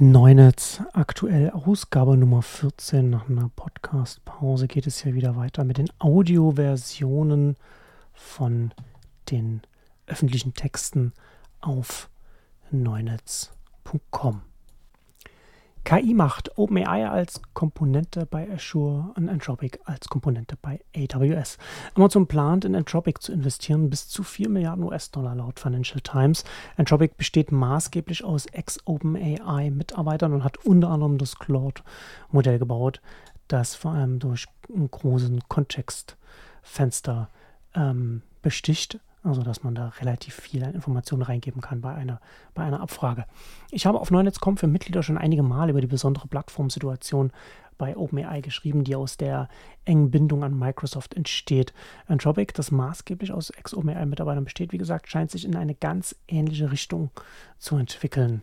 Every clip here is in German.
Neunetz, aktuell Ausgabe Nummer 14. Nach einer Podcast-Pause geht es hier wieder weiter mit den Audioversionen von den öffentlichen Texten auf neunetz.com. KI macht OpenAI als Komponente bei Azure und Anthropic als Komponente bei AWS. Amazon plant in Anthropic zu investieren bis zu 4 Milliarden US-Dollar laut Financial Times. Anthropic besteht maßgeblich aus Ex-OpenAI-Mitarbeitern und hat unter anderem das Claude-Modell gebaut, das vor allem durch einen großen Kontextfenster ähm, besticht also, dass man da relativ viel an Informationen reingeben kann bei einer, bei einer Abfrage. Ich habe auf Neunetz.com für Mitglieder schon einige Mal über die besondere Plattformsituation bei OpenAI geschrieben, die aus der engen Bindung an Microsoft entsteht. Anthropic, das maßgeblich aus Ex-OpenAI-Mitarbeitern besteht, wie gesagt, scheint sich in eine ganz ähnliche Richtung zu entwickeln.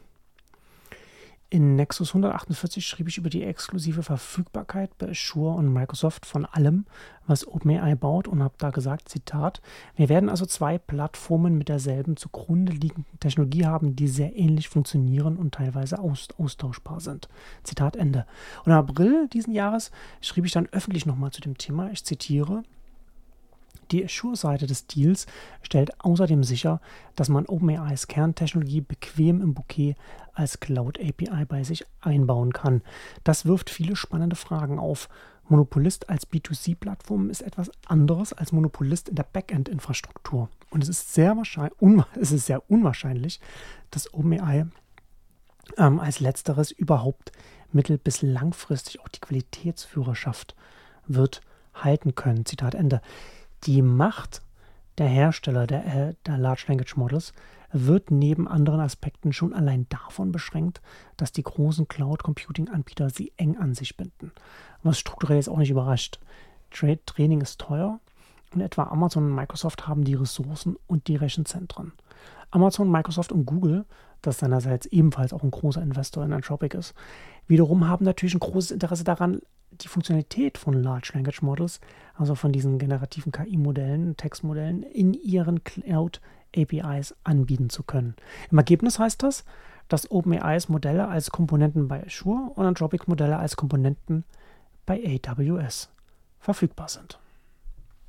In Nexus 148 schrieb ich über die exklusive Verfügbarkeit bei Azure und Microsoft von allem, was OpenAI baut und habe da gesagt, Zitat, wir werden also zwei Plattformen mit derselben zugrunde liegenden Technologie haben, die sehr ähnlich funktionieren und teilweise aus, austauschbar sind. Zitat Ende. Und im April diesen Jahres schrieb ich dann öffentlich nochmal zu dem Thema, ich zitiere, die Azure-Seite des Deals stellt außerdem sicher, dass man OpenAIs Kerntechnologie bequem im Bouquet als Cloud API bei sich einbauen kann. Das wirft viele spannende Fragen auf. Monopolist als B2C-Plattform ist etwas anderes als Monopolist in der Backend-Infrastruktur. Und es ist sehr, es ist sehr unwahrscheinlich, dass OpenAI ähm, als letzteres überhaupt mittel- bis langfristig auch die Qualitätsführerschaft wird halten können. Zitat Ende. Die Macht der Hersteller der, äh, der Large Language Models wird neben anderen Aspekten schon allein davon beschränkt, dass die großen Cloud Computing Anbieter sie eng an sich binden. Was strukturell jetzt auch nicht überrascht. Trade Training ist teuer und etwa Amazon und Microsoft haben die Ressourcen und die Rechenzentren. Amazon, Microsoft und Google, das seinerseits ebenfalls auch ein großer Investor in Anthropic ist, wiederum haben natürlich ein großes Interesse daran, die Funktionalität von Large Language Models, also von diesen generativen KI-Modellen, Textmodellen, in ihren Cloud-APIs anbieten zu können. Im Ergebnis heißt das, dass OpenAIs Modelle als Komponenten bei Azure und Anthropic Modelle als Komponenten bei AWS verfügbar sind.